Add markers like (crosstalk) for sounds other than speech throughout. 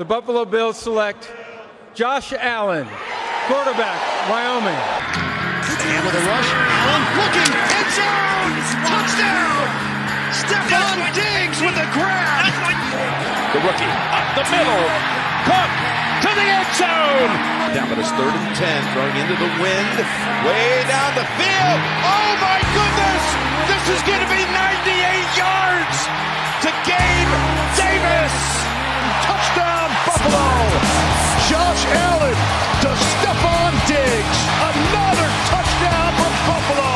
the Buffalo Bills select Josh Allen, quarterback, Wyoming. And with a rush, Allen looking, end zone, touchdown! Stephon Diggs with a grab. The rookie up the middle, Cook to the end zone. Down but it's third and ten, throwing into the wind, way down the field. Oh my goodness! This is going to be 98 yards to Gabe Davis. Touchdown Buffalo! Josh Allen to Stephon Diggs. Another touchdown for Buffalo.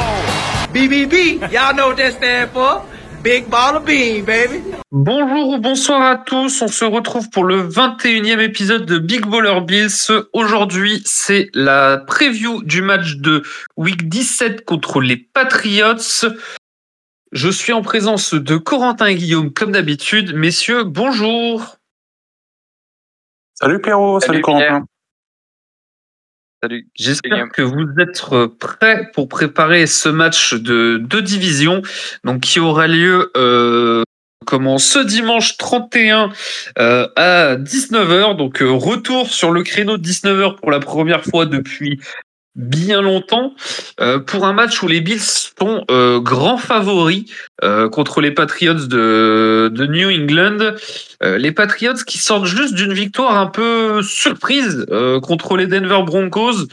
BBB, y'all know what that stand for. Big ball of bean, baby. Bonjour ou bonsoir à tous, on se retrouve pour le 21e épisode de Big Baller Bills. Aujourd'hui, c'est la preview du match de Week 17 contre les Patriots. Je suis en présence de Corentin et Guillaume comme d'habitude. Messieurs, bonjour. Salut Pierrot, salut, Salut, Corentin. Salut. J'espère que vous êtes prêts pour préparer ce match de deux divisions, donc qui aura lieu euh, comment ce dimanche 31 euh, à 19h. Donc euh, retour sur le créneau de 19h pour la première fois depuis bien longtemps euh, pour un match où les Bills sont euh, grands favoris euh, contre les Patriots de, de New England. Euh, les Patriots qui sortent juste d'une victoire un peu surprise euh, contre les Denver Broncos.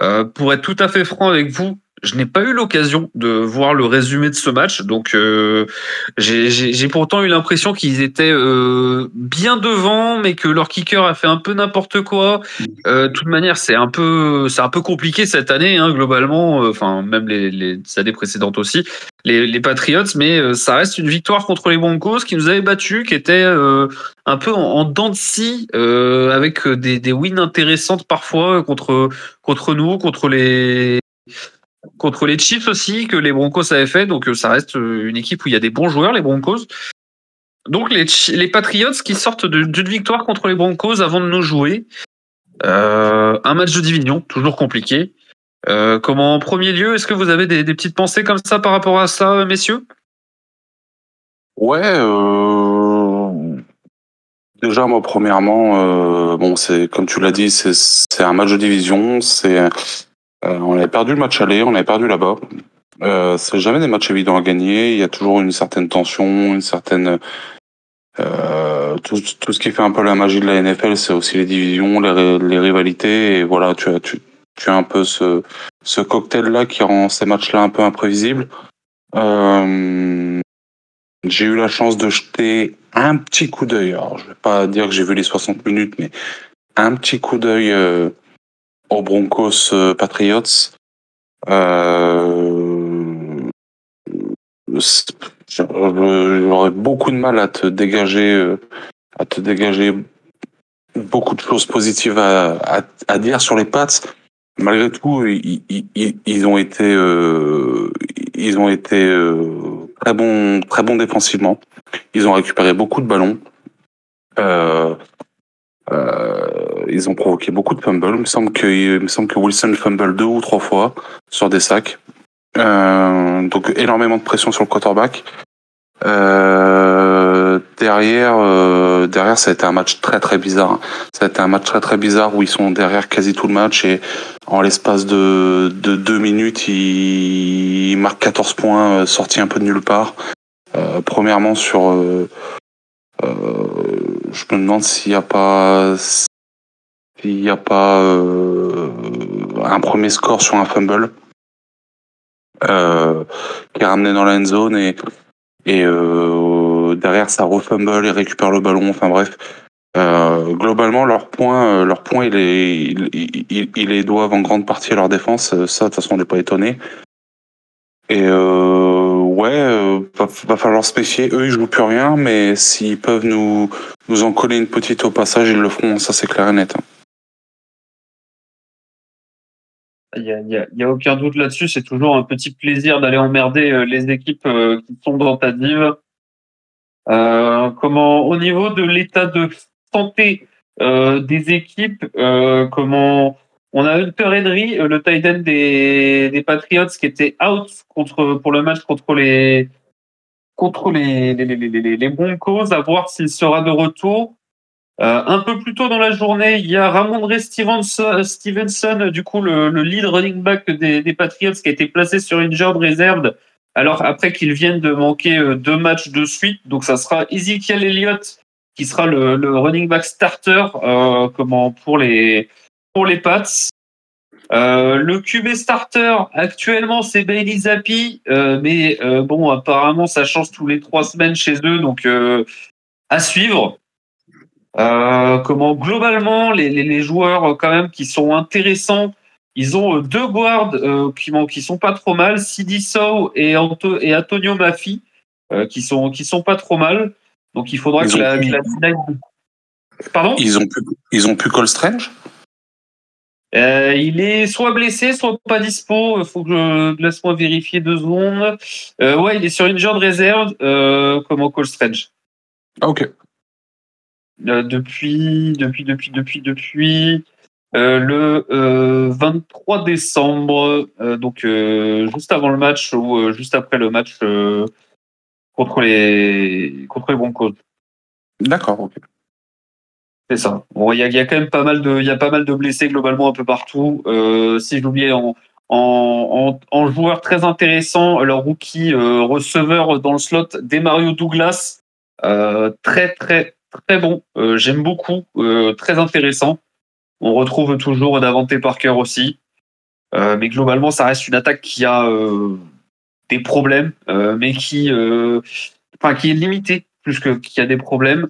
Euh, pour être tout à fait franc avec vous, je n'ai pas eu l'occasion de voir le résumé de ce match, donc euh, j'ai- pourtant eu l'impression qu'ils étaient euh, bien devant, mais que leur kicker a fait un peu n'importe quoi. Euh, de toute manière, c'est un peu, c'est un peu compliqué cette année, hein, globalement. euh, Enfin, même les, les années précédentes aussi, les, les Patriots. Mais euh, ça reste une victoire contre les Broncos qui nous avaient battus, qui était euh, un peu en, en dents de scie, euh, avec des, des wins intéressantes parfois contre contre nous, contre les contre les Chiefs aussi que les Broncos avaient fait. Donc euh, ça reste euh, une équipe où il y a des bons joueurs, les Broncos. Donc les, Patriots qui sortent d'une victoire contre les Broncos avant de nous jouer. Euh, un match de division, toujours compliqué. Comment en premier lieu, est-ce que vous avez des, des petites pensées comme ça par rapport à ça, messieurs? Ouais, euh... déjà moi premièrement, bon c'est comme tu l'as dit, c'est un match de division, c'est on avait perdu le match aller, on avait perdu là-bas. Euh, c'est jamais des matchs évidents à gagner, il y a toujours une certaine tension, une certaine euh, tout, ce qui fait un peu la magie de la NFL, c'est aussi les divisions, les, ri- les rivalités, et voilà, tu as, tu, as un peu ce, ce cocktail-là qui rend ces matchs-là un peu imprévisibles. Euh, j'ai eu la chance de jeter un petit coup d'œil. Alors, je vais pas dire que j'ai vu les 60 minutes, mais un petit coup d'œil euh, aux Broncos euh, Patriots. Euh, J'aurais beaucoup de mal à te dégager, euh, à te dégager beaucoup de choses positives à, dire sur les Pats. Malgré tout, ils, ont été, ils ont été très bons, très défensivement. Ils ont récupéré beaucoup de ballons. Ils ont provoqué beaucoup de fumbles. Il me semble que, il me semble que Wilson fumble deux ou trois fois sur des sacs. Euh, donc énormément de pression sur le quarterback. Euh, derrière, euh, derrière, ça a été un match très très bizarre. Ça a été un match très très bizarre où ils sont derrière quasi tout le match et en l'espace de, de deux minutes, ils, ils marquent 14 points euh, sortis un peu de nulle part. Euh, premièrement sur, euh, euh, je me demande s'il n'y a pas, s'il n'y a pas euh, un premier score sur un fumble euh, qui est ramené dans la end zone et et euh, derrière ça refumble et récupère le ballon. Enfin bref, globalement leur point, euh, leur ils les doivent en grande partie à leur défense. Ça, de toute façon, on n'est pas étonné. Et euh, ouais, va, va falloir se méfier. Eux, ils jouent plus rien, mais s'ils peuvent nous nous en coller une petite au passage, ils le feront. Ça, c'est clair et net. hein. Il y a, y a- a aucun doute là-dessus. C'est toujours un petit plaisir d'aller emmerder euh, les équipes euh, qui sont dans ta div. Euh, comment, au niveau de l'état de santé euh, des équipes, euh, comment on a Hunter Henry, euh, le tight end des, des Patriots, qui était out contre pour le match contre les contre les les, les, les, les Broncos, à voir s'il sera de retour. Un peu plus tôt dans la journée, il y a Ramondre Stevenson, Stevenson du coup le, lead running back des, Patriots, qui a été placé sur une job réserve. Alors après qu'ils viennent de manquer deux matchs de suite, donc ça sera Ezekiel Elliott qui sera le, running back starter, comment pour les pour les Pats. Euh, le QB starter actuellement c'est Bailey Zappi, euh, mais euh, bon apparemment ça change tous les trois semaines chez eux, donc à suivre. Comment globalement les, les, les, joueurs quand même qui sont intéressants, ils ont deux guards qui, qui sont pas trop mal, Sidi Sow et, Anto, et Antonio Maffi qui sont qui sont pas trop mal. Donc il faudra que la, Pardon? Ils ont pu ils ont pu Call Strange? Euh, il est soit blessé, soit pas dispo. Faut que je laisse-moi vérifier deux secondes. Euh, ouais, il est sur une de réserve, euh, comme au Call Strange? Ah, ok. Euh, depuis, depuis, depuis, depuis, depuis euh, le 23 décembre, donc juste avant le match ou juste après le match contre les contre les Broncos. D'accord, ok. C'est ça. Bon, il y a, y a, quand même pas mal de, il y a pas mal de blessés globalement un peu partout. Euh, si j'oubliais en, en, en, en, joueur très intéressant, leur rookie euh, receveur dans le slot, Demario Douglas, euh, très très très bon. Euh, j'aime beaucoup, euh, très intéressant. On retrouve toujours Davante Parker aussi, euh, mais globalement ça reste une attaque qui a des problèmes, mais qui, enfin qui est limitée plus que qui a des problèmes.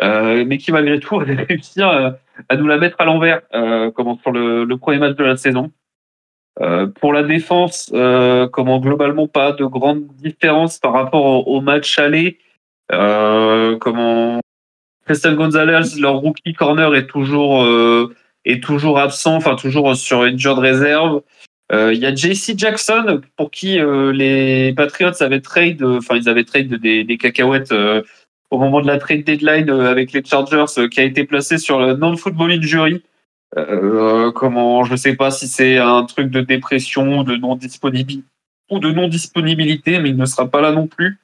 Euh, mais qui malgré tout (laughs) a réussi à, à nous la mettre à l'envers, euh, comment sur le, le, premier match de la saison. Euh, pour la défense, euh, comment globalement pas de grande différence par rapport au, au match aller. Euh, comment Christian Gonzalez, leur rookie corner est toujours est toujours absent, enfin toujours sur une de réserve. Il y a JC Jackson pour qui les Patriots avaient trade, enfin ils avaient trade des, cacahuètes au moment de la trade deadline euh, avec les Chargers euh, qui a été placé sur le non-football injury. Euh, comment, je sais pas si c'est un truc de dépression, de non disponibilité ou de non disponibilité, mais il ne sera pas là non plus.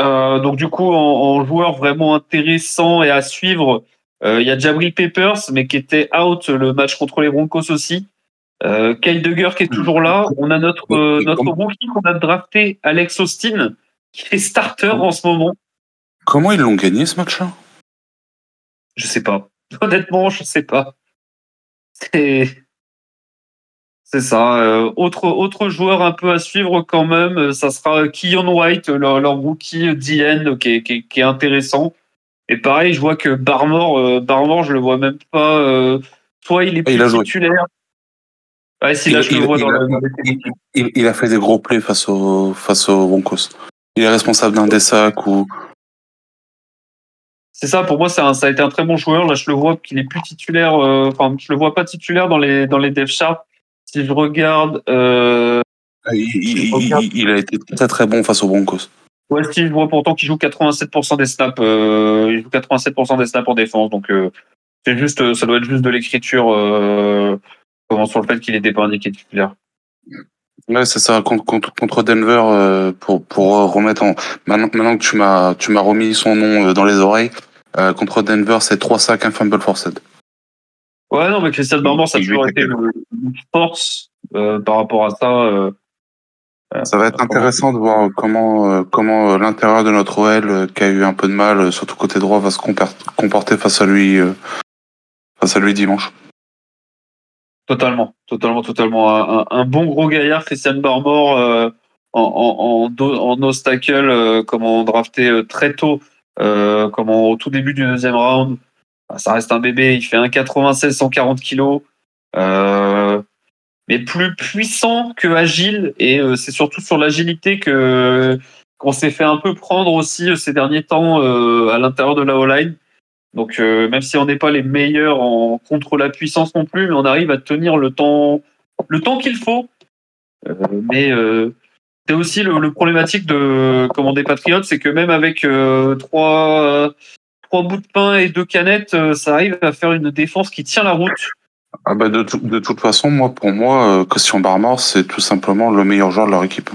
Euh, donc du coup, en, en, joueur vraiment intéressant et à suivre, euh, il y a Jabril Peppers, mais qui était out le match contre les Broncos aussi. Euh, Kyle Duggar qui est toujours là. On a notre notre rookie qu'on a drafté, Alex Austin, qui est starter en ce moment. Comment ils l'ont gagné ce match-là? Je sais pas. Honnêtement, je sais pas. C'est c'est ça. Euh, autre autre joueur un peu à suivre quand même, euh, ça sera Keon White, leur, leur rookie DN, qui est, qui, qui est, intéressant. Et pareil, je vois que Barmore, euh, Barmore, je le vois même pas. Euh, soit il est plus il titulaire. Ouais, si, là, il, je le vois dans a, il, a fait des gros plays face au face aux Broncos. Il est responsable d'un des sacs ou c'est ça, pour moi, ça, ça a été un très bon joueur. Là, je le vois qu'il est plus titulaire. Euh, enfin, je le vois pas titulaire dans les dans les dev charts. Si je regarde, euh, ah, il, a été très très bon face aux Broncos. Ouais, si je vois pourtant qu'il joue 87% des snaps. Euh, il joue 87% des snaps en défense. Donc, euh, c'est juste, ça doit être juste de l'écriture. comment sur le fait qu'il n'était pas indiqué titulaire. Ouais, c'est ça. Contre, contre, Denver, pour, pour remettre en. Maintenant, maintenant que tu m'as, tu m'as remis son nom dans les oreilles, contre Denver, c'est 3 sacs, un fumble forced. Ouais, non, mais Christian Barber, ça a toujours été une force par rapport à ça. ça va être intéressant de voir comment, comment l'intérieur de notre OL, qui a eu un peu de mal, surtout côté droit, va se comporter face à lui, face à lui dimanche. Totalement, totalement, totalement. Un, un, bon gros gaillard, Christian Barmore, euh, en, en, en, en obstacle, euh, comment drafté euh, très tôt, euh, comment au tout début du deuxième round. Ça reste un bébé, il fait 1,96, 140 kilos. Euh, mais plus puissant que agile, et euh, c'est surtout sur l'agilité que qu'on s'est fait un peu prendre aussi ces derniers temps à l'intérieur de la O-line. Donc euh, même si on n'est pas les meilleurs en contre la puissance non plus, mais on arrive à tenir le temps, le temps qu'il faut. Euh, mais euh, c'est aussi le, le, problématique de comment des patriotes, c'est que même avec euh, trois trois bouts de pain et deux canettes, euh, ça arrive à faire une défense qui tient la route. Ah bah de, de toute façon, moi pour moi, Christian Barmore, c'est tout simplement le meilleur joueur de leur équipe.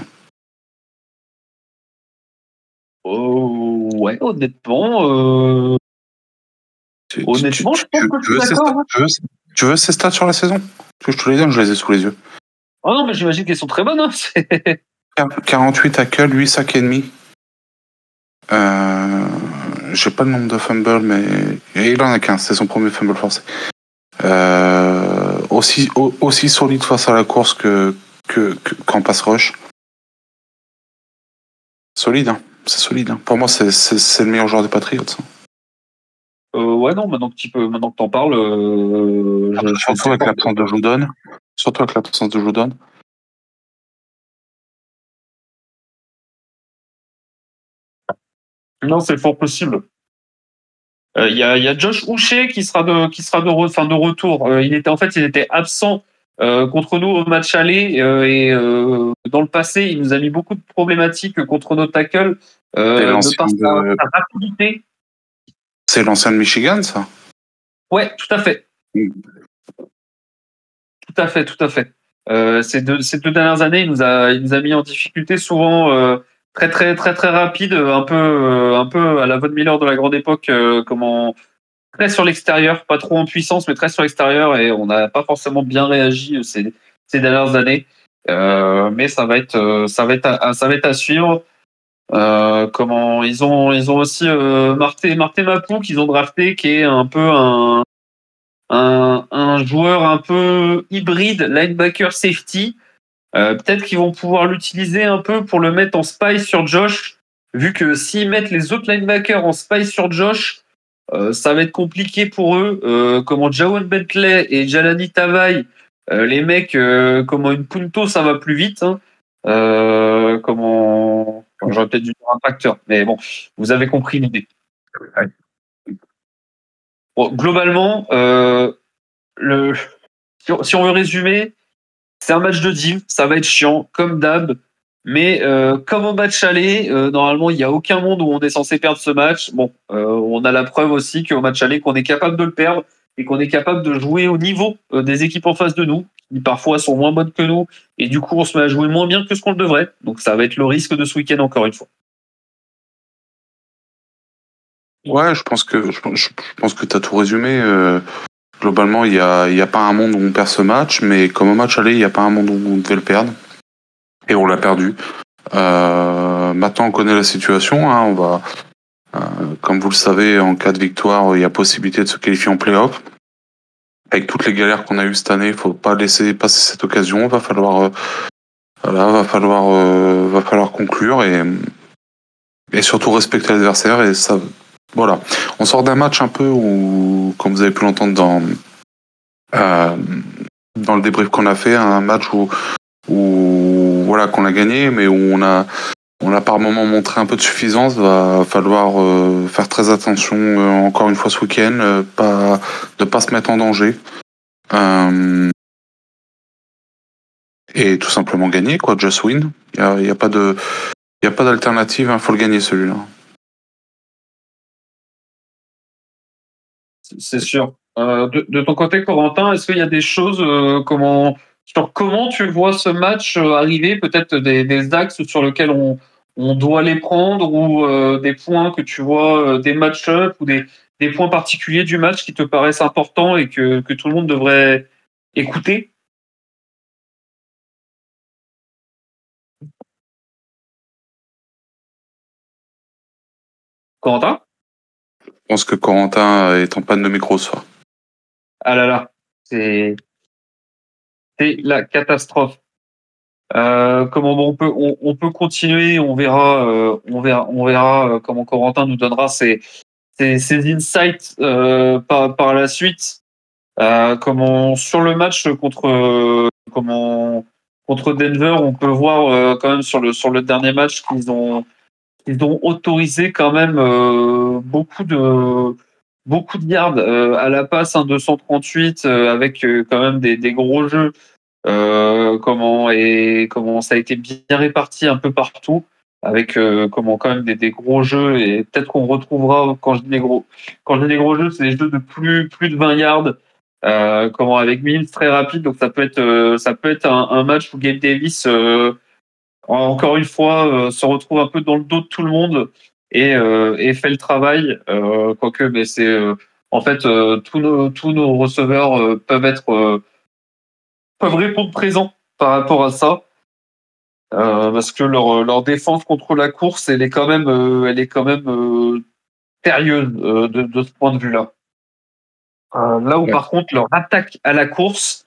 Oh, ouais, honnêtement. Tu- Honnêtement, tu- je pense tu- que tu veux suis ces d'accord, stats- hein. tu veux- ces stats sur la saison? Que je te les donne, je les ai sous les yeux. Ah non, mais j'imagine qu'elles sont très bonnes. Hein. (laughs) C'est- 48 tackles, 8 sacs et demi. Euh, J'ai pas le nombre de fumbles, mais et il en a qu'un, c'est son premier fumble forcé. Euh, aussi, au- aussi solide face à la course que que- que- qu'en pass rush. Solide, hein. c'est solide. hein. Pour moi, c'est- le meilleur joueur des Patriots. hein. Euh, ouais, non, maintenant que tu peux, maintenant que t'en parles, euh, je, je Surtout avec l'absence de Judon. Surtout avec l'absence de Judon. Non, c'est fort possible. Euh, Il y, a, y a Josh Houcher qui sera de, qui sera de, re- enfin, de retour. Euh, il était en fait, il était absent euh, contre nous au match aller et dans le passé, il nous a mis beaucoup de problématiques contre nos tackles de par sa, de- sa rapidité. C'est l'ancien de Michigan, ça? Ouais, tout à fait. Mm. Tout à fait, tout à fait. Ces, deux, ces deux dernières années, il nous a, il nous a mis en difficulté souvent très très très très rapide, un peu euh, un peu à la Von Miller de la grande époque, euh, comment très sur l'extérieur, pas trop en puissance, mais très sur l'extérieur, et on n'a pas forcément bien réagi euh, ces, ces dernières années. Euh, mais ça va être euh, ça va être à, ça va être à suivre. Euh, comment ils ont ils ont aussi euh, Marté Marté Mapou qu'ils ont drafté qui est un peu un, un joueur un peu hybride linebacker safety euh, peut-être qu'ils vont pouvoir l'utiliser un peu pour le mettre en spy sur Josh vu que s'ils mettent les autres linebackers en spy sur Josh euh, ça va être compliqué pour eux euh, comment Jawan Bentley et Jalani Tavai euh, les mecs euh, comment une punto ça va plus vite hein. Comment J'aurais peut-être dû dire un tracteur, mais bon, vous avez compris l'idée. Bon, globalement, le, si on veut résumer, c'est un match de div, ça va être chiant, comme d'hab, mais euh, comme au match aller, euh, normalement, il n'y a aucun monde où on est censé perdre ce match. Bon, euh, on a la preuve aussi qu'au match aller, qu'on est capable de le perdre et qu'on est capable de jouer au niveau euh, des équipes en face de nous, qui parfois sont moins bonnes que nous, et du coup, on se met à jouer moins bien que ce qu'on le devrait. Donc, ça va être le risque de ce week-end encore une fois. Ouais, je pense que je, pense- que t'as tout résumé. euh, globalement, il y a, y a pas un monde où on perd ce match, mais comme au match aller, il y a pas un monde où on devait le perdre, et on l'a perdu. Euh, maintenant, on connaît la situation. Hein, on va, euh, comme vous le savez, en cas de victoire, il y a possibilité de se qualifier en playoff. Avec toutes les galères qu'on a eues cette année, il faut pas laisser passer cette occasion. Va falloir, euh, voilà, va falloir, euh, va falloir conclure et et surtout respecter l'adversaire et ça voilà. On sort d'un match un peu où, comme vous avez pu l'entendre dans, euh, dans le débrief qu'on a fait, un match où, où voilà, qu'on a gagné, mais où on a, on a par moment montré un peu de suffisance. Va falloir euh, faire très attention euh, encore une fois ce week-end, pas, de pas se mettre en danger. Et tout simplement gagner, quoi, just win. Il n'y a, y a pas il d'alternative, il faut le gagner celui-là. C'est sûr. Euh, de, ton côté, Corentin, est-ce qu'il y a des choses euh, comment, sur comment tu vois ce match euh, arriver? Peut-être des, axes sur lesquels on, doit les prendre ou des points que tu vois, des match-up ou des, points particuliers du match qui te paraissent importants et que, tout le monde devrait écouter? Corentin? Pense que Corentin est en panne de micro ce soir. Ah là là, c'est la catastrophe. Euh, comment on peut on, on continuer, on verra euh, on verra on verra euh, comment Corentin nous donnera ses insights par la suite. Comment sur le match contre Denver, on peut voir quand même sur le dernier match qu'ils ont ils ont autorisé quand même euh, beaucoup de beaucoup de yards euh, à la passe, un 238 euh, avec quand même des, des gros jeux. Comment et comment ça a été bien réparti un peu partout avec comment quand même des, gros jeux. Et peut-être qu'on retrouvera quand je dis des gros quand je des gros jeux c'est des jeux de plus plus de 20 yards. Comment avec Mills très rapide. Donc ça peut être ça peut être un, un match où Gabe Davis encore une fois, euh, se retrouve un peu dans le dos de tout le monde et, euh, et fait le travail. Euh, quoique, mais c'est euh, En fait, tous nos tous nos receveurs peuvent être peuvent répondre présent par rapport à ça. parce que leur, leur défense contre la course, elle est quand même, elle est quand même sérieuse de, de ce point de vue-là. là où par contre leur attaque à la course,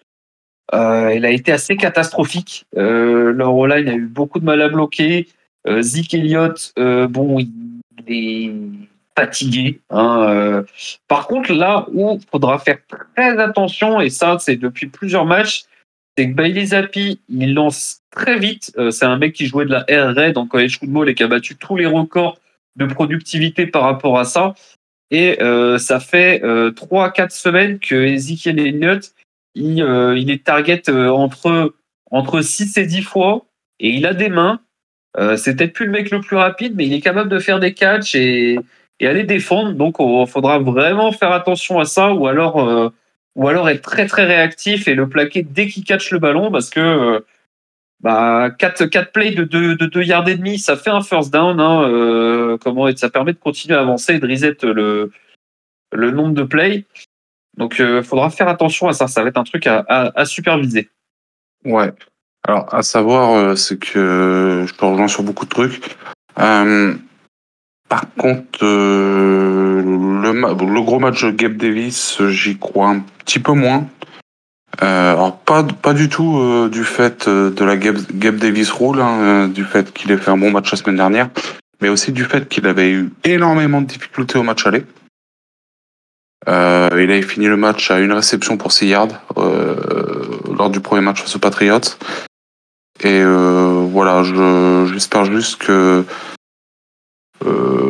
euh, elle a été assez catastrophique. Euh, a eu beaucoup de mal à bloquer. Euh, Zeke Elliott, euh, bon, il est fatigué. Hein, euh. Par contre, là où il faudra faire très attention, et ça, c'est depuis plusieurs matchs, c'est que Bailey Zappi, il lance très vite. Euh, c'est un mec qui jouait de la air raid en college football et qui a battu tous les records de productivité par rapport à ça. Et ça fait trois, quatre semaines que Ezekiel Elliott il, euh, il est target euh, entre, entre 6 et 10 fois et il a des mains. Euh, c'est peut-être plus le mec le plus rapide, mais il est capable de faire des catchs et, aller défendre. Donc, il faudra vraiment faire attention à ça ou alors, ou alors être très très réactif et le plaquer dès qu'il catch le ballon parce que bah, 4, 4 plays de 2, de 2 yards et demi, ça fait un first down. Hein, comment, ça permet de continuer à avancer et de reset le, le nombre de plays. Donc, euh, faudra faire attention à ça. Ça va être un truc à, superviser. Ouais. Alors, à savoir, euh, c'est que je peux rejoindre sur beaucoup de trucs. Euh, par contre, euh, le, gros match de Gabe Davis, j'y crois un petit peu moins. Alors pas pas du tout du fait de la Gabe, Gabe Davis rule, hein, du fait qu'il ait fait un bon match la semaine dernière, mais aussi du fait qu'il avait eu énormément de difficultés au match aller. Euh, il avait fini le match à une réception pour 6 yards euh, lors du premier match face aux Patriots. Et euh, voilà, j'espère juste que euh,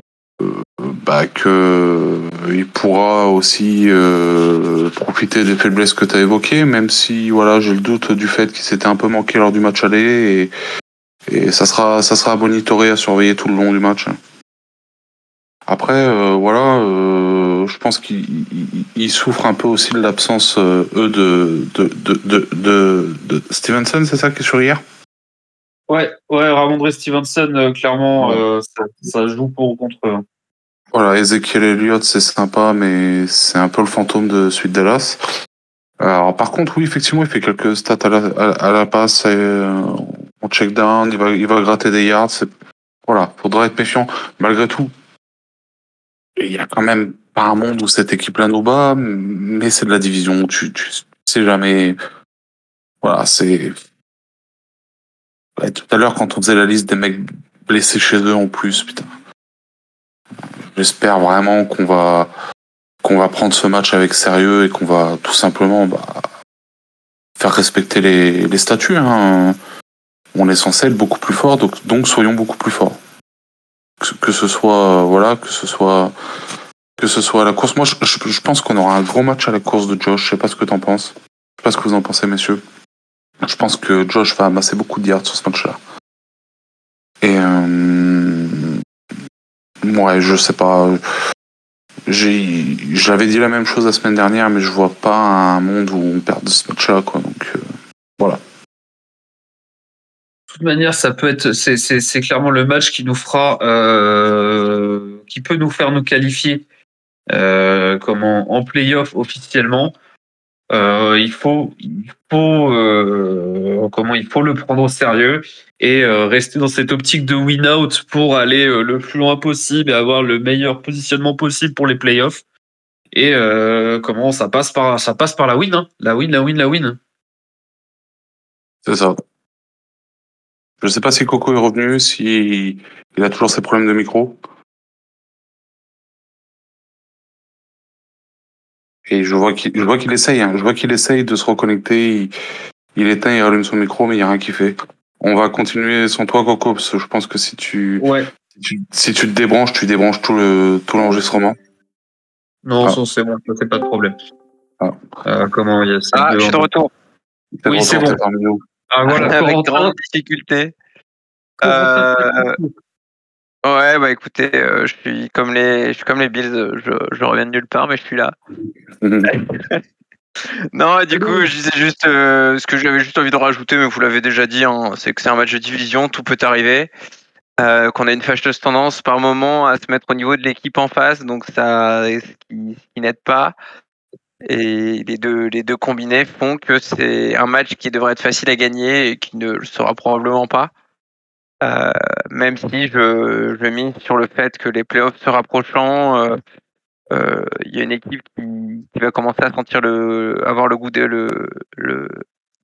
bah, que il pourra aussi euh, profiter des faiblesses que tu as évoquées, même si voilà, j'ai le doute du fait qu'il s'était un peu manqué lors du match aller et, et ça sera ça sera à monitorer, à surveiller tout le long du match. Après, euh, voilà, euh, je pense qu'ils souffrent un peu aussi de l'absence, euh, eux, de, de, de, de, de Stevenson, c'est ça qui est sur hier? Ouais, ouais, Ramondre Stevenson, clairement, ouais. ça, ça, joue pour contre eux. Voilà, Ezekiel Elliott, c'est sympa, mais c'est un peu le fantôme de Suite Dallas. Alors, par contre, oui, effectivement, il fait quelques stats à la, à, à la passe, et, en check down, il va, il va gratter des yards. Voilà, faudra être méfiant. Malgré tout, il y a quand même pas un monde où cette équipe-là nous bat, mais c'est de la division. Tu, tu sais jamais. Voilà, c'est. Ouais, tout à l'heure, quand on faisait la liste des mecs blessés chez eux en plus, putain. J'espère vraiment qu'on va qu'on va prendre ce match avec sérieux et qu'on va tout simplement bah, faire respecter les, les statuts. Hein. On est censé être beaucoup plus fort, donc, donc soyons beaucoup plus forts que ce soit voilà que ce soit que ce soit à la course. Moi je, je pense qu'on aura un gros match à la course de Josh. Je sais pas ce que t'en penses. Je sais pas ce que vous en pensez messieurs. Je pense que Josh va amasser beaucoup de yards sur ce match là et euh, ouais je sais pas. J'avais dit la même chose la semaine dernière mais je vois pas un monde où on perd de ce match là quoi. Donc euh, voilà toute manière, ça peut être, c'est clairement le match qui nous fera, euh, qui peut nous faire nous qualifier euh, en, playoff officiellement. Euh, il faut, il faut, euh, comment il faut le prendre au sérieux et rester dans cette optique de win out pour aller le plus loin possible et avoir le meilleur positionnement possible pour les playoffs. Et comment ça passe par, ça passe par la win, hein. la win, la win, la win. C'est ça. Je sais pas si Coco est revenu, si il a toujours ses problèmes de micro. Et je vois qu'il, je vois qu'il essaye, hein. je vois qu'il essaye de se reconnecter. Il, il éteint, il rallume son micro, mais il n'y a rien qui fait. On va continuer sans toi, Coco, parce que je pense que si tu, ouais. si tu, si tu te débranches, tu débranches tout le, tout l'enregistrement. Non, ah. c'est bon, c'est pas de problème. Ah. Euh, comment il y a Ah, je suis de retour. Oui, c'est bon. Ah, voilà, (laughs) avec grande difficulté. Euh... Ouais, bah écoutez, euh, je suis comme les, je suis comme les Bills, je, je reviens de nulle part, mais je suis là. (laughs) non, du coup, je disais juste euh, ce que j'avais juste envie de rajouter, mais vous l'avez déjà dit, hein, c'est que c'est un match de division, tout peut arriver. Euh, qu'on a une fâcheuse tendance par moment à se mettre au niveau de l'équipe en face, donc ça, ce qui n'aide pas. Et les deux, les deux combinés font que c'est un match qui devrait être facile à gagner et qui ne le sera probablement pas. Euh, même si je, je mise sur le fait que les playoffs se rapprochant, euh, euh, il y a une équipe qui, qui, va commencer à sentir le, avoir le goût de le, le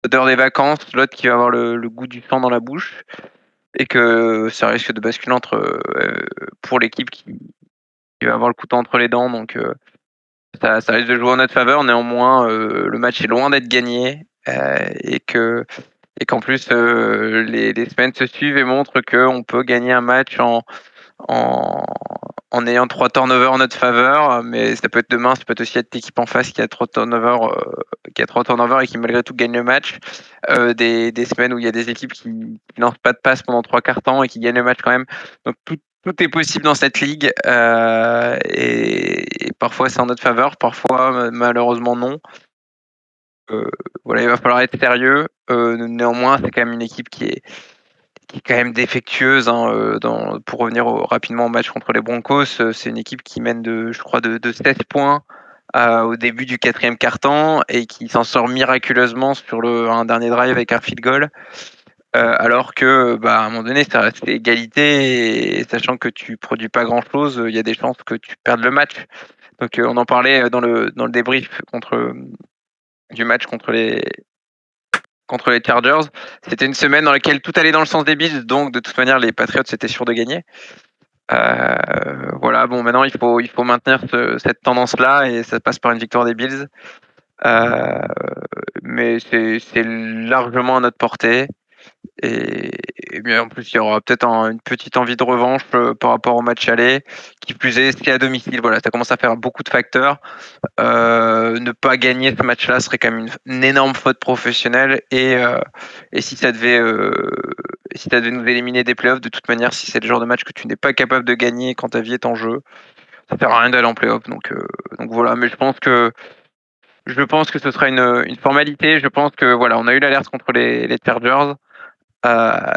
l'odeur des vacances, l'autre qui va avoir le, le, goût du sang dans la bouche, et que ça risque de basculer entre euh, pour l'équipe qui, qui, va avoir le couteau entre les dents. Donc euh, ça, ça, risque de jouer en notre faveur. Néanmoins, euh, le match est loin d'être gagné et que et qu'en plus les, les, semaines se suivent et montrent qu'on peut gagner un match en, en, en ayant trois turnovers en notre faveur, mais ça peut être demain, ça peut aussi être l'équipe en face qui a trois turnovers, euh, qui a trois turnovers et qui malgré tout gagne le match. Euh, des, des, semaines où il y a des équipes qui, qui lancent pas de passe pendant trois quarts temps et qui gagnent le match quand même. Donc tout, tout est possible dans cette ligue euh, et, parfois c'est en notre faveur, parfois malheureusement non. Euh, voilà, il va falloir être sérieux. Euh, néanmoins, c'est quand même une équipe qui est qui est quand même défectueuse. Hein, pour revenir rapidement au match contre les Broncos, c'est une équipe qui mène de, je crois, de, de 16 points euh, au début du quatrième quart-temps et qui s'en sort miraculeusement sur un dernier drive avec un field goal. Euh, alors que, bah, à un moment donné, ça reste égalité et sachant que tu produis pas grand-chose, il y a des chances que tu perdes le match. Donc, on en parlait dans le dans le débrief du match contre les contre les Chargers. C'était une semaine dans laquelle tout allait dans le sens des Bills, donc de toute manière les Patriots étaient sûrs de gagner. Euh, voilà, bon maintenant il faut il faut maintenir ce, cette tendance-là et ça passe par une victoire des Bills. Euh, mais c'est largement à notre portée. Et, bien en plus, il y aura peut-être une petite envie de revanche euh, par rapport au match aller. Qui plus est, c'est à domicile. Voilà, ça commence à faire beaucoup de facteurs. Euh, ne pas gagner ce match-là serait quand même une, énorme faute professionnelle. Et, euh, et si ça devait, si ça devait nous éliminer des playoffs, de toute manière, si c'est le genre de match que tu n'es pas capable de gagner quand ta vie est en jeu, ça sert à rien d'aller en playoff. Donc, donc voilà. Mais je pense que je pense que ce sera une, une formalité. Je pense que voilà, on a eu l'alerte contre les, les Chargers. Euh,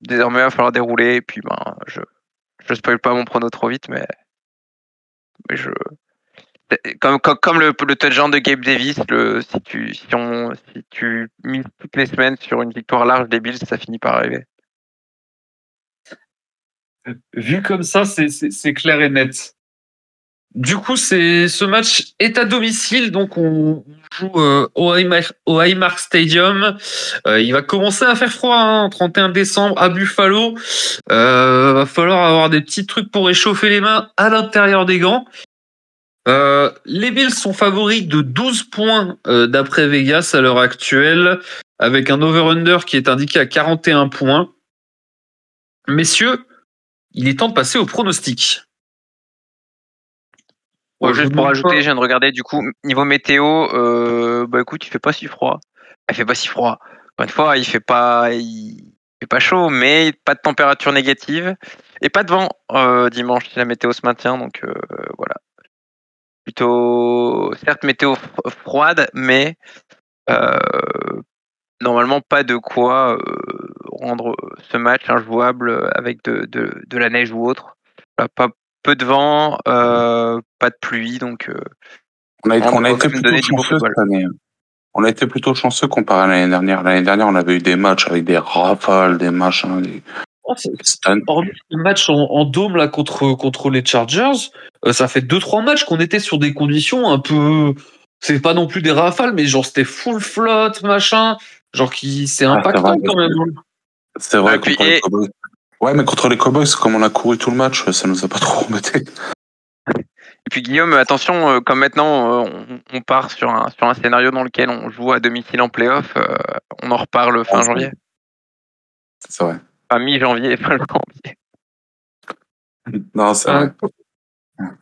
désormais, il va falloir dérouler. Puis, ben, je je spoil pas mon prono trop vite, mais, comme, le, le touchdown de Gabe Davis, si tu si tu mises toutes les semaines sur une victoire large des Bills, ça finit par arriver. Vu comme ça, c'est clair et net. Du coup, c'est ce match est à domicile, donc on joue euh, au, Highmark, Stadium. Euh, il va commencer à faire froid, hein, 31 décembre à Buffalo. Euh, va falloir avoir des petits trucs pour réchauffer les mains à l'intérieur des gants. Euh, les Bills sont favoris de 12 points d'après Vegas à l'heure actuelle, avec un over-under qui est indiqué à 41 points. Messieurs, il est temps de passer au pronostic. Ouais, juste pour rajouter, je viens de regarder du coup niveau météo. Euh, bah écoute, il fait pas si froid. Il fait pas si froid. Encore une fois, il fait pas, il fait pas chaud, mais pas de température négative et pas de vent euh, dimanche si la météo se maintient. Donc euh, voilà. Plutôt, certes météo froide, mais normalement pas de quoi rendre ce match injouable avec de, de, de la neige ou autre. Voilà, pas peu de vent, euh, pas de pluie, donc euh, on a, été, on a été plutôt chanceux cette année. On a été plutôt chanceux comparé à l'année dernière. L'année dernière, on avait eu des matchs avec des rafales, des machins. Des... Oh, Hormis le match en, en, dôme là contre contre les Chargers, euh, ça fait deux trois matchs qu'on était sur des conditions un peu. C'est pas non plus des rafales, mais genre c'était full flotte, machin. Genre qui c'est impactant ah, quand même. C'est vrai. Ah, et, Ouais, mais contre les Cowboys, comme on a couru tout le match, ça nous a pas (laughs) trop embêté. Et puis Guillaume, attention, euh, comme maintenant euh, on, on, part sur un, sur un scénario dans lequel on joue à domicile en playoff, euh, on en reparle fin janvier. C'est vrai. Enfin, mi-janvier, (laughs) fin janvier. Non, c'est vrai.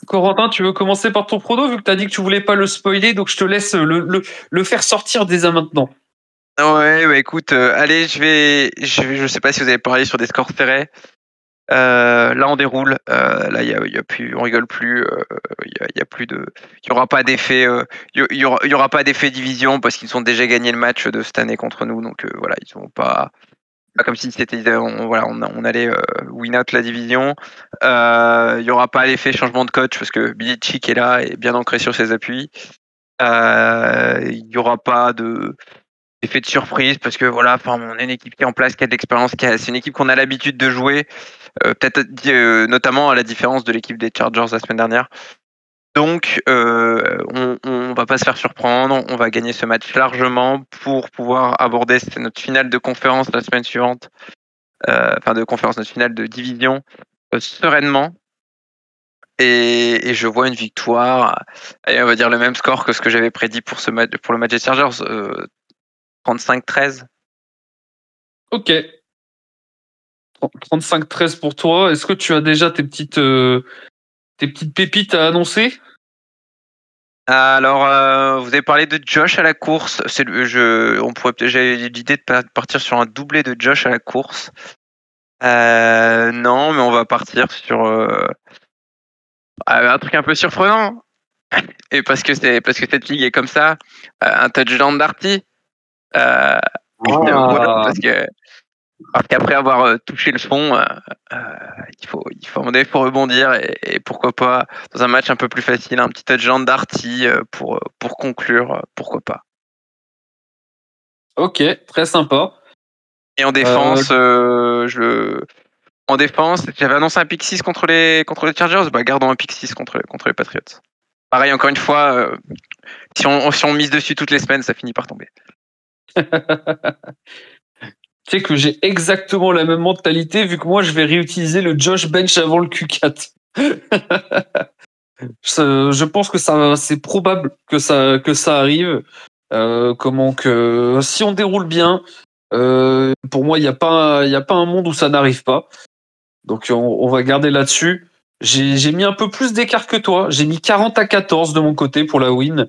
Corentin, tu veux commencer par ton prono vu que tu as dit que tu voulais pas le spoiler, donc je te laisse le, le, le faire sortir dès à maintenant. Ouais, bah écoute, euh, allez, je vais, je, je sais pas si vous avez parlé sur des scores serrés. Euh, là, on déroule. Euh, là, il y a, y a, plus, on rigole plus. Il y, a, y, a, plus de, il y aura pas d'effet, il y, aura, y aura pas d'effet division parce qu'ils ont déjà gagné le match de cette année contre nous. Donc voilà, ils ont pas, comme si c'était on, voilà on, on allait win out la division. Il y aura pas l'effet changement de coach parce que Billy Chick est là et bien ancré sur ses appuis. Il y aura pas de effet de surprise parce que voilà, enfin, on est une équipe qui est en place, qui a de l'expérience, c'est une équipe qu'on a l'habitude de jouer, euh, peut-être euh, notamment à la différence de l'équipe des Chargers la semaine dernière. Donc, euh, on, on va pas se faire surprendre, on va gagner ce match largement pour pouvoir aborder notre finale de conférence la semaine suivante, enfin de conférence, notre finale de division sereinement. Et, je vois une victoire, on va dire le même score que ce que j'avais prédit pour ce match, pour le match des Chargers, 35-13. Ok. 35-13 pour toi. Est-ce que tu as déjà tes petites, euh, tes petites pépites à annoncer? Alors, euh, vous avez parlé de Josh à la course. C'est le, je, on pourrait j'ai l'idée de partir sur un doublé de Josh à la course. Euh, non, mais on va partir sur un truc un peu surprenant. Et parce que c'est parce que cette ligue est comme ça, un touchdown d'Arty. Euh, ah. parce que qu'après avoir euh, touché le fond, euh, il faut il faut, faut rebondir et, pourquoi pas dans un match un peu plus facile, un petit touchdown d'Arty pour pour conclure, pourquoi pas. Ok, très sympa. Et en défense, je en défense, j'avais annoncé un pick 6 contre les contre les Chargers, bah gardons un pick 6 contre contre les Patriots. Pareil, encore une fois, si on si on mise dessus toutes les semaines, ça finit par tomber. Tu sais que j'ai exactement la même mentalité vu que moi je vais réutiliser le Josh Bench avant le Q4. (laughs) je pense que ça c'est probable que ça arrive. Euh, comment que si on déroule bien, euh, pour moi il n'y a pas il a pas un monde où ça n'arrive pas. Donc on, va garder là-dessus. J'ai mis un peu plus d'écart que toi. J'ai mis 40 à 14 de mon côté pour la win.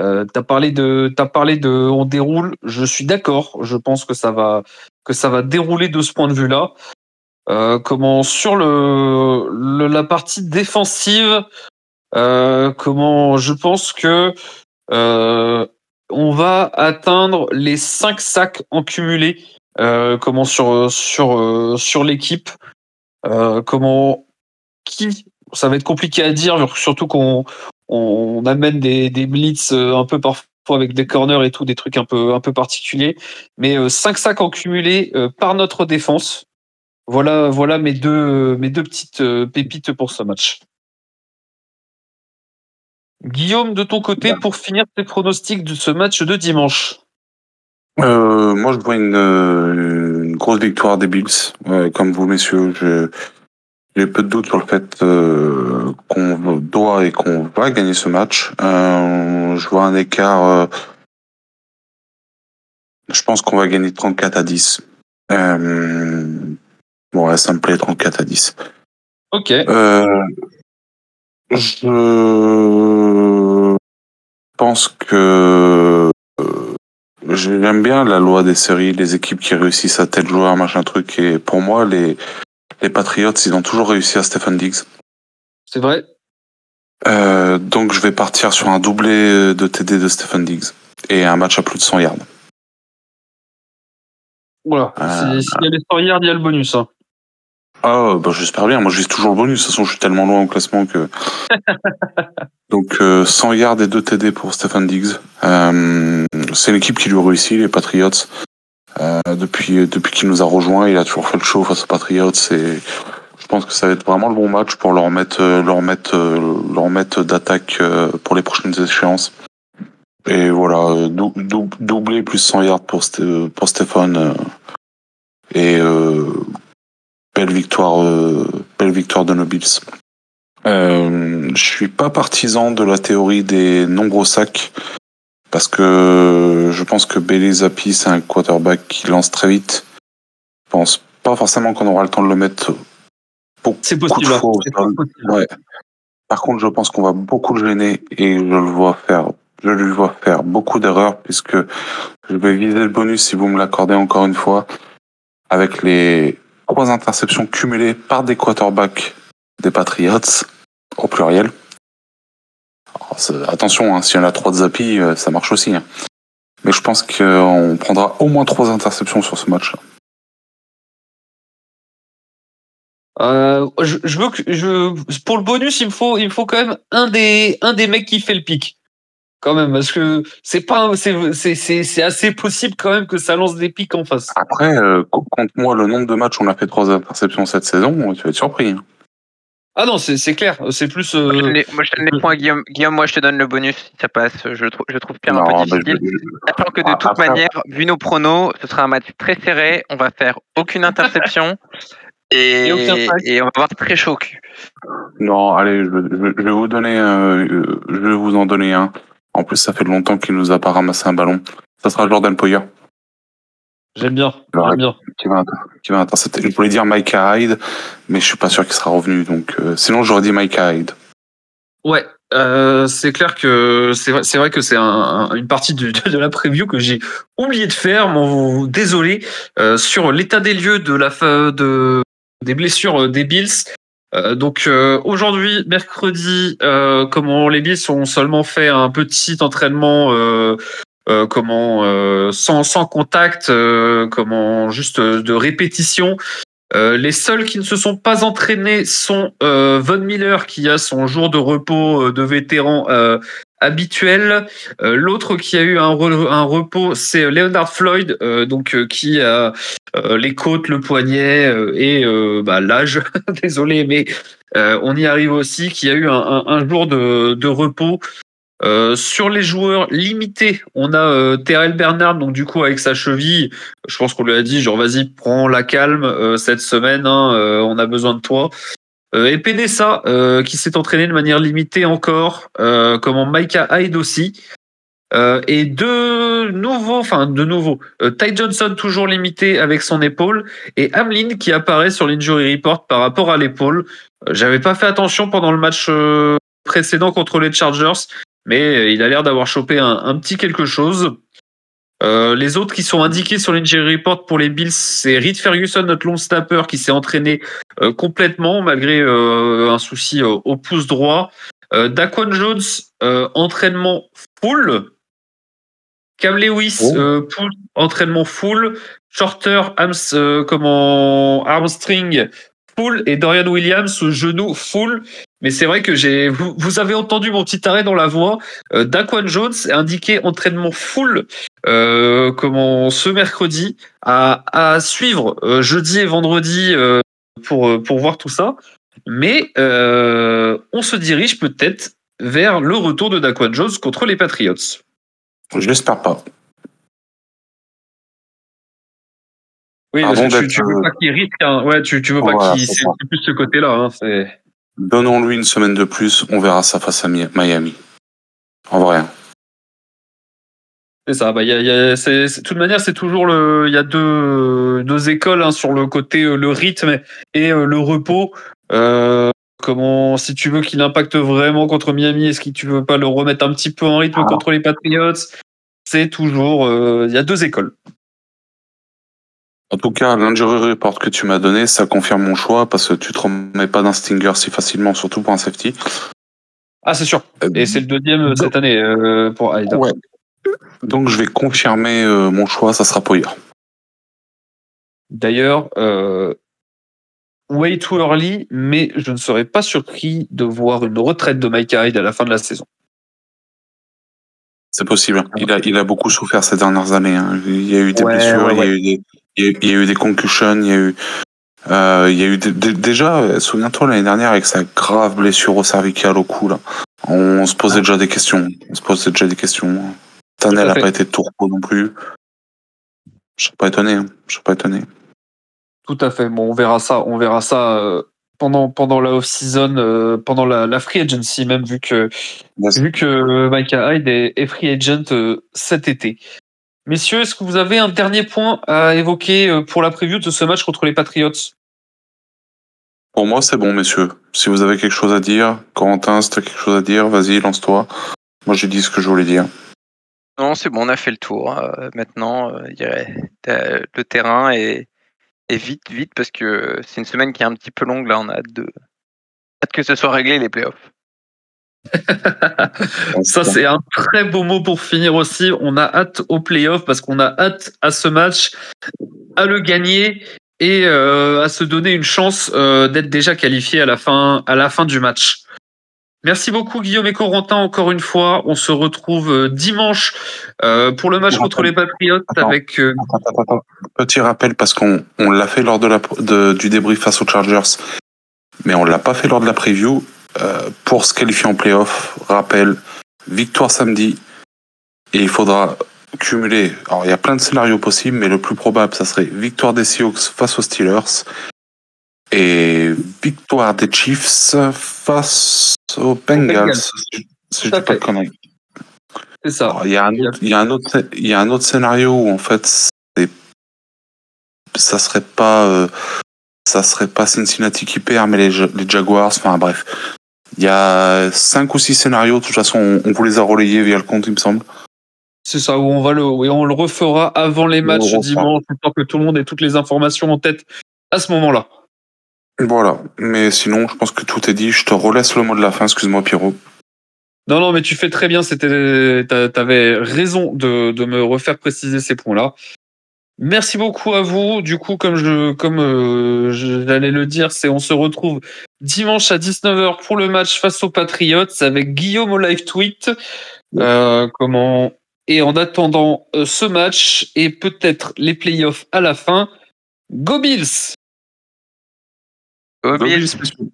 Euh, t'as parlé de, t'as parlé de, on déroule. Je suis d'accord. Je pense que ça va, que ça va dérouler de ce point de vue-là. Euh, comment sur le, la partie défensive, euh, comment je pense que euh, on va atteindre les 5 sacs en cumulé. Euh, comment sur sur sur l'équipe. comment qui ça va être compliqué à dire, surtout qu'on on amène des, des blitz euh, un peu parfois avec des corners et tout, des trucs un peu, un peu particuliers. Mais 5 euh, sacs en cumulé euh, par notre défense. Voilà, voilà mes deux, mes deux petites pépites pour ce match. Guillaume, de ton côté, pour finir tes pronostics de ce match de dimanche. moi, je vois une, grosse victoire des Bills. comme vous, messieurs, je, j'ai peu de doute sur le fait euh, qu'on doit et qu'on va gagner ce match. Euh, je vois un écart. Euh, je pense qu'on va gagner 34 à 10. bon, ouais, ça me plaît 34 à 10. Ok. je pense que j'aime bien la loi des séries, les équipes qui réussissent à tel joueur, machin truc. Et pour moi, les les Patriots, ils ont toujours réussi à Stephen Diggs. C'est vrai. Euh, donc je vais partir sur un doublé de TD de Stephen Diggs et un match à plus de 100 yards. Voilà. Euh, s'il y a les 100 yards, il y a le bonus. Hein. Ah, bah, j'espère bien. Moi, je vise toujours le bonus. De toute façon, je suis tellement loin au classement que. (laughs) Donc, 100 euh, yards et 2 TD pour Stephen Diggs. c'est l'équipe qui lui réussit, les Patriots. Euh, depuis depuis qu'il nous a rejoint, il a toujours fait le show face aux Patriots. Et je pense que ça va être vraiment le bon match pour leur mettre leur mettre leur mettre d'attaque euh, pour les prochaines échéances. Et voilà, doubler plus 100 yards pour pour Stéphane euh, et belle victoire belle victoire de nos Bills. Euh, je suis pas partisan de la théorie des nombreux sacs parce que je pense que Bailey Zappi, c'est un quarterback qui lance très vite. Je pense pas forcément qu'on aura le temps de le mettre c'est possible. Ouais. Par contre, je pense qu'on va beaucoup le gêner et je le vois faire, je lui vois faire beaucoup d'erreurs puisque je vais viser le bonus si vous me l'accordez encore une fois avec les trois interceptions cumulées par des quarterbacks des Patriots au pluriel attention, hein, si on a trois de Zappi, euh, ça marche aussi. Hein. Mais je pense qu'on prendra au moins trois interceptions sur ce match. Euh, je, je veux que je pour le bonus, il me faut il me faut quand même un des un des mecs qui fait le pic. Quand même, parce que c'est pas c'est c'est assez possible quand même que ça lance des pics en face. Après, euh, co- compte-moi le nombre de matchs où on a fait trois interceptions cette saison, tu vas être surpris. hein. Ah non, c'est c'est clair, c'est plus. Moi, je euh, donne les- moi, je donne les points à Guillaume. Guillaume, moi, je te donne le bonus si ça passe. Je, le trou- je trouve Pierre un peu mais je- difficile. Sachant que de Ah, toute après- manière, vu nos pronos, ce sera un match très serré. On va faire aucune interception. (laughs) Et, Et aucun sac. et on va avoir très chaud au cul. Non, allez, je, je- je vais vous donner, euh, je vais vous en donner un. En plus, ça fait longtemps qu'il nous a pas ramassé un ballon. Ça sera Jordan Poyer J'aime bien, Alors, j'aime bien. qui va, inter- qui va intercepter. Je voulais dire Micah Hyde, mais je suis pas sûr qu'il sera revenu. Donc, euh, sinon, j'aurais dit Micah Hyde. Ouais, euh, c'est clair que c'est vrai, c'est vrai que c'est un- un- une partie du- de, la preview que j'ai oublié de faire. Mon désolé euh, sur l'état des lieux de la fa- de des blessures euh, des Bills. Euh, donc euh, aujourd'hui, mercredi, euh, comment les Bills ont seulement fait un petit entraînement, euh, comment euh, sans sans contact, euh, comment juste euh, de répétition. Euh, les seuls qui ne se sont pas entraînés sont euh, Von Miller qui a son jour de repos de vétéran habituel. L'autre qui a eu un, un repos, c'est Leonard Floyd, donc qui a les côtes, le poignet et bah, l'âge. (laughs) Désolé, mais on y arrive aussi. Qui a eu un, un- un jour de, de repos. Euh, sur les joueurs limités, on a euh, Terrell Bernard, donc du coup avec sa cheville, je pense qu'on lui a dit genre vas-y prends la calme euh, cette semaine, hein, on a besoin de toi. Et Pedessa euh, qui s'est entraîné de manière limitée encore, euh, comment Micah Hyde aussi. Et deux nouveaux, enfin de nouveaux, euh, Ty Johnson toujours limité avec son épaule et Hamlin qui apparaît sur l'injury report par rapport à l'épaule. J'avais pas fait attention pendant le match précédent contre les Chargers, mais euh, il a l'air d'avoir chopé un, un petit quelque chose. Euh, les autres qui sont indiqués sur l'injury report pour les Bills, c'est Reed Ferguson, notre long snapper, qui s'est entraîné euh, complètement malgré euh, un souci au pouce droit. Daquan Jones, entraînement full. Cam Lewis, Oh. entraînement full. Shorter, comment, armstring full. Et Dorian Williams, genou full. Mais c'est vrai que j'ai, vous, vous avez entendu mon petit arrêt dans la voix. Euh, Daquan Jones est indiqué entraînement full euh, comment ce mercredi à, à suivre euh, jeudi et vendredi euh, pour pour voir tout ça. Mais on se dirige peut-être vers le retour de Daquan Jones contre les Patriots. Je l'espère pas. Oui, parce que tu, d'être, tu veux pas qu'il risque. hein. Ouais, tu, tu veux pas qu'il c'est plus ce côté-là. Hein. C'est Donnons-lui une semaine de plus, on verra ça face à Mi- Miami. En vrai. C'est ça. Bah, il y a, il y a- c'est, c'est- de toute manière, c'est toujours le. Il y a deux, deux écoles hein, sur le côté euh, le rythme et euh, le repos. Euh, comment, si tu veux qu'il impacte vraiment contre Miami, est-ce que tu veux pas le remettre un petit peu en rythme Ah. contre les Patriots? C'est toujours. euh, Il y a deux écoles. En tout cas, l'injury report que tu m'as donné, ça confirme mon choix parce que tu te remets pas d'un stinger si facilement, surtout pour un safety. Ah, c'est sûr. Euh, Et c'est le deuxième cette année euh, pour Hyde. Ouais. Donc je vais confirmer euh, mon choix, ça sera Poyer. D'ailleurs, euh, way too early, mais je ne serais pas surpris de voir une retraite de Mike Hyde à la fin de la saison. C'est possible. Il a, il a beaucoup souffert ces dernières années. hein. Il y a eu des Ouais, blessures, ouais, il, y a eu des, il, y a eu, il y a eu des concussions, il y a eu, euh, il y a eu déjà, souviens-toi l'année dernière avec sa grave blessure au cervical au cou là, on se posait déjà des questions. On se posait déjà des questions. Cette année, elle n'a pas été de tourpeau non plus. Je serais pas étonné. hein. Je serais pas étonné. Tout à fait. Bon, on verra ça. On verra ça euh, pendant pendant la off season, euh, pendant la, la free agency même, vu que vu que Micah Hyde est, est free agent cet été. Messieurs, est-ce que vous avez un dernier point à évoquer euh, pour la preview de ce match contre les Patriots? Pour moi, c'est bon, messieurs. Si vous avez quelque chose à dire, Corentin, si tu as quelque chose à dire, vas-y, lance-toi. Moi, j'ai dit ce que je voulais dire. Non, c'est bon, on a fait le tour. Euh, maintenant, euh, je dirais, t'as- le terrain est, est vite, vite, parce que c'est une semaine qui est un petit peu longue. Là, on a hâte de hâte que ce soit réglé les playoffs. (laughs) Ça, c'est un très beau mot pour finir aussi. On a hâte au playoff parce qu'on a hâte à ce match, à le gagner et euh, à se donner une chance euh, d'être déjà qualifié à la fin à la fin du match. Merci beaucoup Guillaume et Corentin encore une fois. On se retrouve euh, dimanche euh, pour le match contre les Patriots Attends. avec Attends, attends, attends. Petit rappel parce qu'on on l'a fait lors de la, de- du débrief face aux Chargers, mais on l'a pas fait lors de la preview. Euh, pour se qualifier en playoff, rappel, victoire samedi, et il faudra cumuler. Alors il y a plein de scénarios possibles, mais le plus probable, ça serait victoire des Seahawks face aux Steelers et victoire des Chiefs face aux Bengals. Bengals. Si je dis pas de conneries. c'est ça. Il y a un autre, il y a un autre, scé- il y a un autre scénario où en fait, ça serait pas, euh, ça serait pas Cincinnati qui perd, mais les, les Jaguars. Enfin bref, il y a cinq ou six scénarios. De toute façon, on, vous les a relayés via le compte, il me semble. C'est ça où on va le oui, on le refera avant les On matchs dimanche pour que tout le monde ait toutes les informations en tête à ce moment-là. Voilà. Mais sinon, je pense que tout est dit. Je te relaisse le mot de la fin. Excuse-moi, Pierrot. Non, non, mais tu fais très bien. C'était, t'a- t'avais raison de, de me refaire préciser ces points-là. Merci beaucoup à vous. Du coup, comme je, comme euh, j'allais le dire, c'est on se retrouve dimanche à 19h pour le match face aux Patriots avec Guillaume au live tweet. Euh, comment et en attendant euh, ce match et peut-être les playoffs à la fin, Go Bills. Go Bills. Spéciaux.